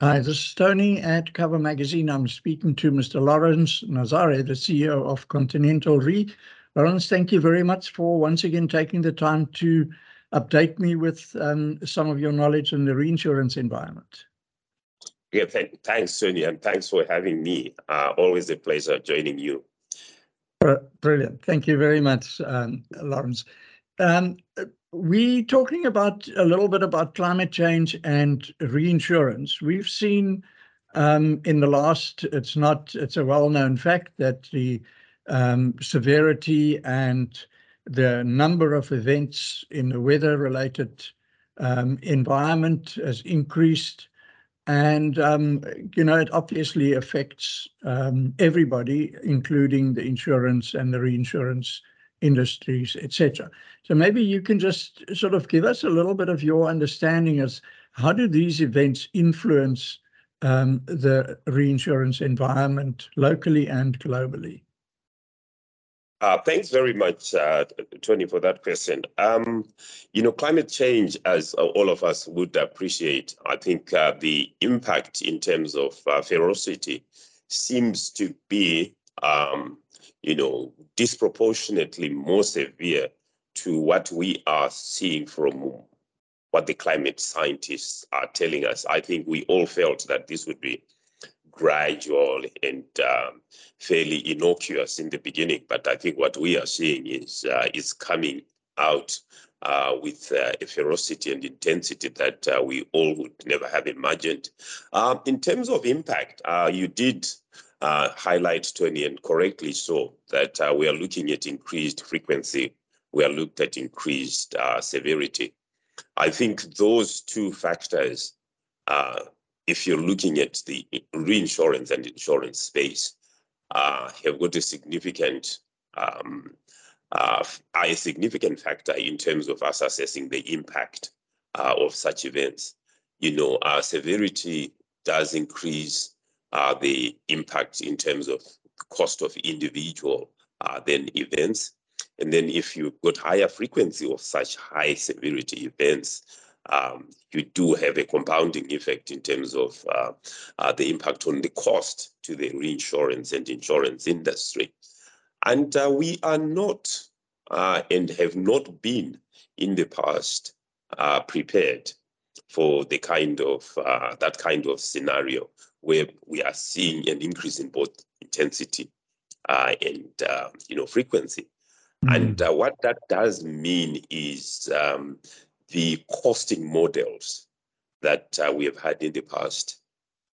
Hi, this is Tony at Cover Magazine. I'm speaking to Mr. Lawrence Nazare, the CEO of Continental Re. Lawrence, thank you very much for once again taking the time to update me with um, some of your knowledge in the reinsurance environment. Yeah, th thanks, Tony, and thanks for having me. Uh, always a pleasure joining you. Brilliant. Thank you very much, um, Lawrence. Um, we talking about a little bit about climate change and reinsurance. We've seen um, in the last, it's not, it's a well-known fact that the um, severity and the number of events in the weather-related um, environment has increased. And, um, you know, it obviously affects um, everybody, including the insurance and the reinsurance industries, etc. So maybe you can just sort of give us a little bit of your understanding as how do these events influence um, the reinsurance environment locally and globally? Uh, thanks very much, uh, Tony, for that question. Um, you know, climate change, as all of us would appreciate, I think uh, the impact in terms of uh, ferocity seems to be um, you know, disproportionately more severe to what we are seeing from what the climate scientists are telling us. I think we all felt that this would be gradual and um, fairly innocuous in the beginning, but I think what we are seeing is uh, is coming out uh, with uh, a ferocity and intensity that uh, we all would never have imagined. Um, in terms of impact, uh, you did uh, highlight, Tony, and correctly so, that uh, we are looking at increased frequency. We are looked at increased uh, severity. I think those two factors, uh, if you're looking at the reinsurance and insurance space, uh, have got a significant um, uh, a significant factor in terms of us assessing the impact of such events. You know, our severity does increase uh, the impact in terms of cost of individual uh, then events. And then if you've got higher frequency of such high severity events, um, you do have a compounding effect in terms of uh, uh, the impact on the cost to the reinsurance and insurance industry. And uh, we are not uh, and have not been in the past uh, prepared for the kind of uh, that kind of scenario where we are seeing an increase in both intensity uh, and uh, you know frequency. Mm. And uh, what that does mean is um, the costing models that uh, we have had in the past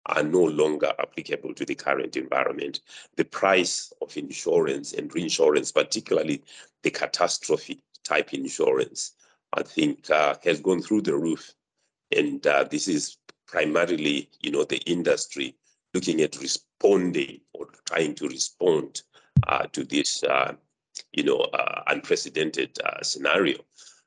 are no longer applicable to the current environment. The price of insurance and reinsurance, particularly the catastrophe type insurance, I think uh, has gone through the roof. And uh, this is primarily, you know, the industry looking at responding or trying to respond uh, to this, uh, you know, uh, unprecedented uh, scenario.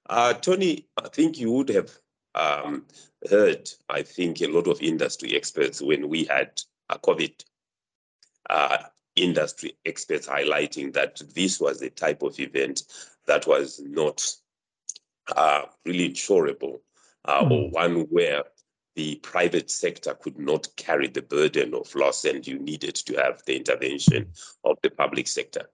Uh, Tony, I think you would have um, heard, I think, a lot of industry experts when we had a COVID industry experts highlighting that this was the type of event that was not really insurable mm. or one where the private sector could not carry the burden of loss and you needed to have the intervention of the public sector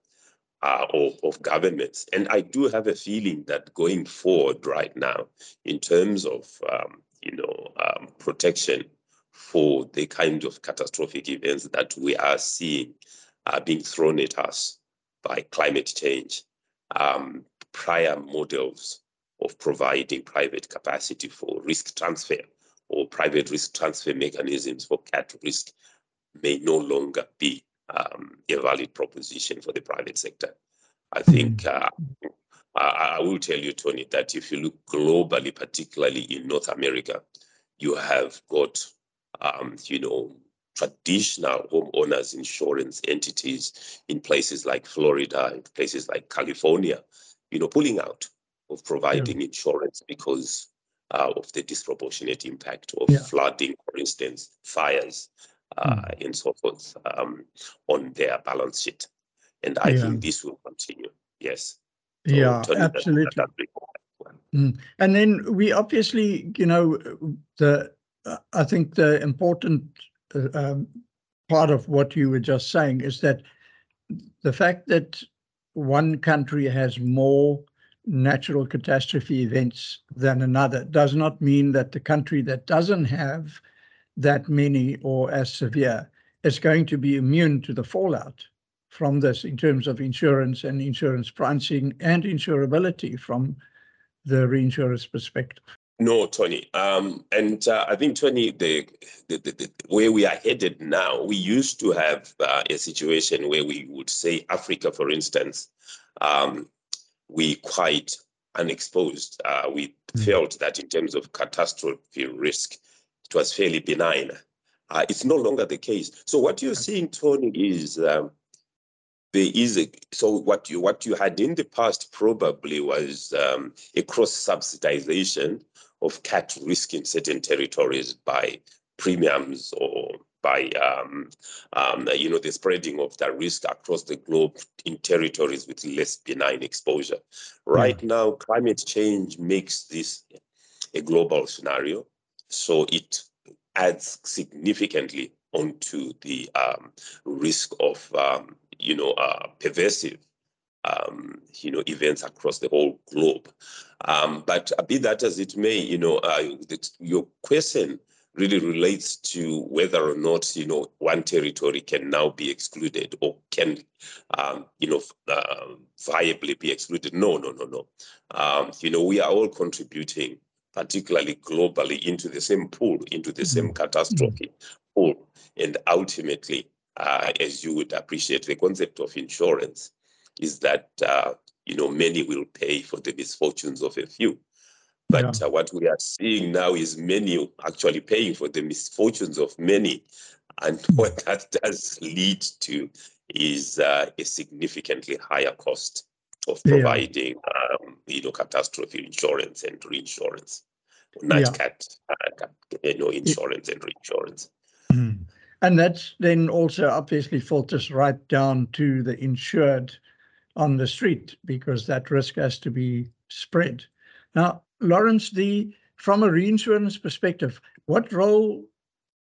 uh, or of governments. And I do have a feeling that going forward right now, in terms of um, you know um, protection for the kind of catastrophic events that we are seeing uh, being thrown at us by climate change, um, prior models of providing private capacity for risk transfer or private risk transfer mechanisms for cat risk may no longer be um, a valid proposition for the private sector. I think mm. uh, I, I, will tell you, Tony, that if you look globally, particularly in North America, you have got, um, you know, traditional homeowners insurance entities in places like Florida, in places like California, you know, pulling out of providing yeah. insurance because uh, of the disproportionate impact of yeah. flooding, for instance, fires, uh, mm. and so forth um, on their balance sheet. And I yeah. think this will continue. Yes. So yeah, absolutely. That, that mm. And then we obviously, you know, the I think the important uh, um, part of what you were just saying is that the fact that one country has more natural catastrophe events than another does not mean that the country that doesn't have that many or as severe is going to be immune to the fallout from this in terms of insurance and insurance pricing and insurability from the reinsurer's perspective. No, Tony. Um, and uh, I think, Tony, the, the, the, the, where we are headed now, we used to have uh, a situation where we would say Africa, for instance, um, we quite unexposed. Uh, we mm. felt that in terms of catastrophe risk, it was fairly benign. Uh, it's no longer the case. So what you're seeing, Tony, is um, there is a so what you what you had in the past probably was um, a cross subsidization of cat risk in certain territories by premiums or by um, um, you know the spreading of that risk across the globe in territories with less benign exposure. Right mm. now, climate change makes this a global scenario, so it adds significantly onto the um, risk of um, you know uh, pervasive um, you know, events across the whole globe. Um, but be that as it may, you know, uh, your question really relates to whether or not you know one territory can now be excluded or can um, you know uh, viably be excluded. No, no, no, no. Um, you know we are all contributing, particularly globally, into the same pool, into the same mm-hmm. catastrophe pool, and ultimately, uh, as you would appreciate, the concept of insurance is that uh, you know many will pay for the misfortunes of a few but yeah. uh, what we are seeing now is many actually paying for the misfortunes of many. And what that does lead to is uh, a significantly higher cost of providing, yeah. um, you know, catastrophe insurance and reinsurance, not yeah. cat, uh, you know, insurance and reinsurance. Mm. And that then also obviously filters right down to the insured on the street because that risk has to be spread. Now, Lawrence, the from a reinsurance perspective, what role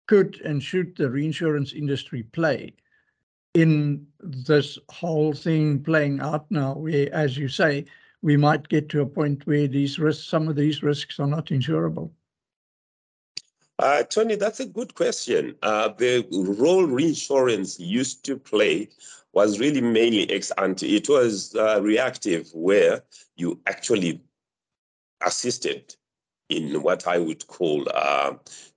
could and should the reinsurance industry play in this whole thing playing out now, where, as you say, we might get to a point where these risks, some of these risks are not insurable? Uh, Tony, that's a good question. Uh, the role reinsurance used to play was really mainly ex ante. It was uh, reactive, where you actually assisted in what I would call uh,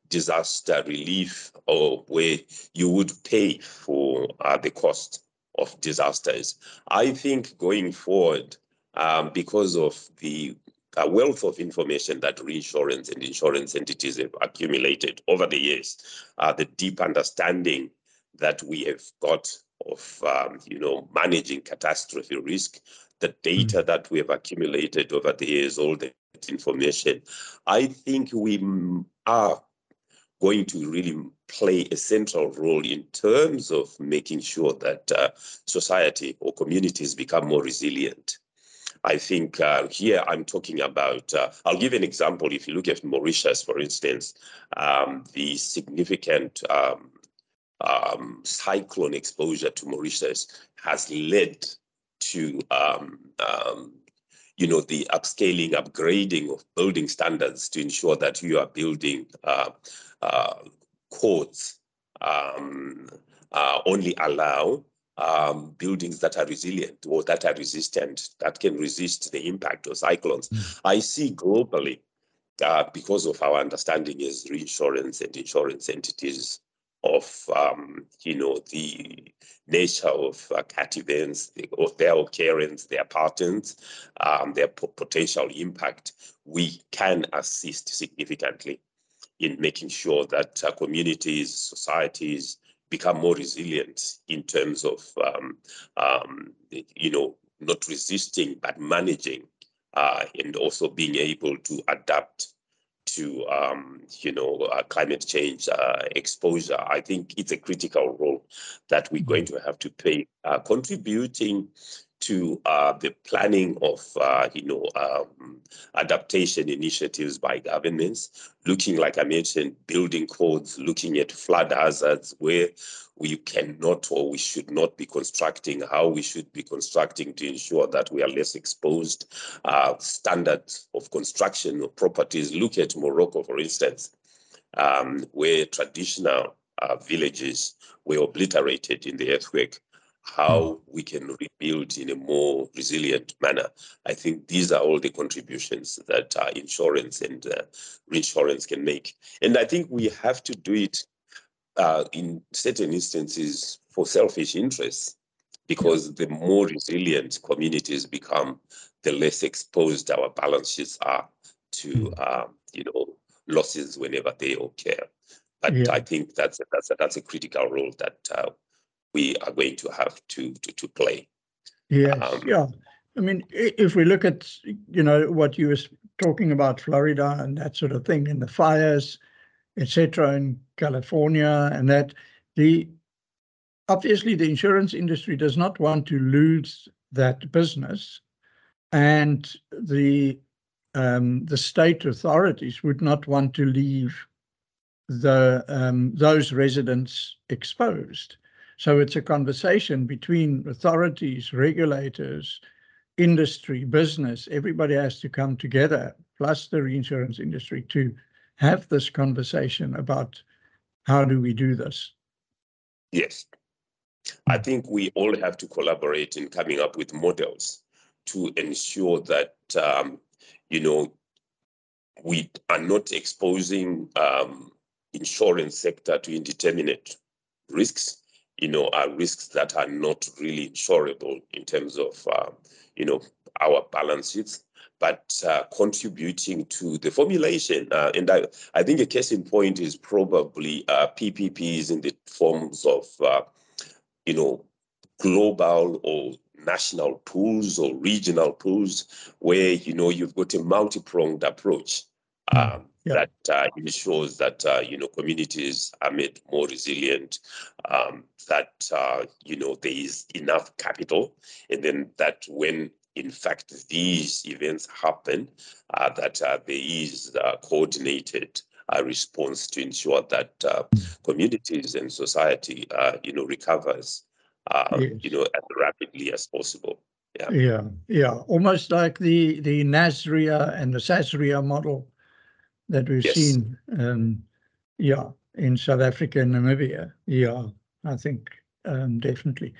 disaster relief, or where you would pay for uh, the cost of disasters. I think going forward, um, because of the uh, wealth of information that reinsurance and insurance entities have accumulated over the years, uh, the deep understanding that we have got of um, you know managing catastrophe risk, the data mm. that we have accumulated over the years, all the information, I think we are going to really play a central role in terms of making sure that uh, society or communities become more resilient. I think uh, here I'm talking about, uh, I'll give an example. If you look at Mauritius, for instance, um, the significant um, um, cyclone exposure to Mauritius has led to um, um, you know, the upscaling, upgrading of building standards to ensure that you are building uh, uh, codes um, uh, only allow um, buildings that are resilient or that are resistant, that can resist the impact of cyclones. Mm. I see globally, uh, because of our understanding as reinsurance and insurance entities of um, you know the nature of uh, cat events, the, of their occurrence, their patterns, um, their potential impact, we can assist significantly in making sure that uh, communities, societies become more resilient in terms of um, um, you know not resisting but managing uh, and also being able to adapt to um, you know uh, climate change uh, exposure, I think it's a critical role that we're going mm-hmm. to have to play, uh, contributing to uh, the planning of, uh, you know, um, adaptation initiatives by governments, looking, like I mentioned, building codes, looking at flood hazards, where we cannot or we should not be constructing, how we should be constructing to ensure that we are less exposed, uh, standards of construction of properties. Look at Morocco, for instance, um, where traditional uh, villages were obliterated in the earthquake how we can rebuild in a more resilient manner. I think these are all the contributions that uh, insurance and uh, reinsurance can make. And I think we have to do it uh, in certain instances for selfish interests, because the more resilient communities become, the less exposed our balance sheets are to, um, you know, losses whenever they occur. But yeah. I think that's a, that's a, that's a critical role that uh, we are going to have to to, to play. Yes, um, yeah. I mean, if we look at you know what you were talking about Florida and that sort of thing, and the fires, etc., in California, and that the obviously the insurance industry does not want to lose that business, and the um, the state authorities would not want to leave the um, those residents exposed. So it's a conversation between authorities, regulators, industry, business. Everybody has to come together, plus the reinsurance industry, to have this conversation about how do we do this. Yes. I think we all have to collaborate in coming up with models to ensure that, um, you know, we are not exposing um, insurance sector to indeterminate risks you know, are risks that are not really insurable in terms of, uh, you know, our balance sheets, but uh, contributing to the formulation. Uh, and I, I think a case in point is probably uh, PPPs in the forms of, uh, you know, global or national pools or regional pools where, you know, you've got a multi-pronged approach. Um, yeah. that uh, ensures that uh, you know communities are made more resilient, um, that uh, you know there is enough capital, and then that when in fact these events happen, uh, that uh, there is coordinated response to ensure that uh, communities and society you know recovers yes. you know as rapidly as possible. Yeah. yeah, yeah, almost like the the Nasria and the Sasria model that we've yes. seen, um, yeah, in South Africa and Namibia. Yeah, I think um, definitely.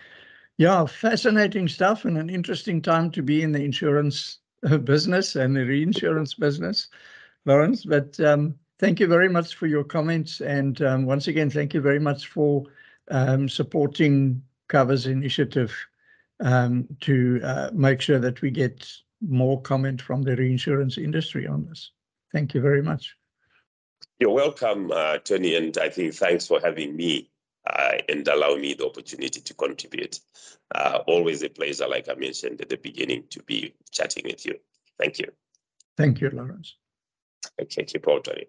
Yeah, fascinating stuff and an interesting time to be in the insurance uh, business and the reinsurance business, Lawrence. But um, thank you very much for your comments. And um, once again, thank you very much for um, supporting Cover's initiative um, to uh, make sure that we get more comment from the reinsurance industry on this. Thank you very much. You're welcome, uh, Tony, and I think thanks for having me uh, and allow me the opportunity to contribute. Uh, always a pleasure, like I mentioned at the beginning, to be chatting with you. Thank you. Thank you, Lawrence. Okay, keep on, Tony.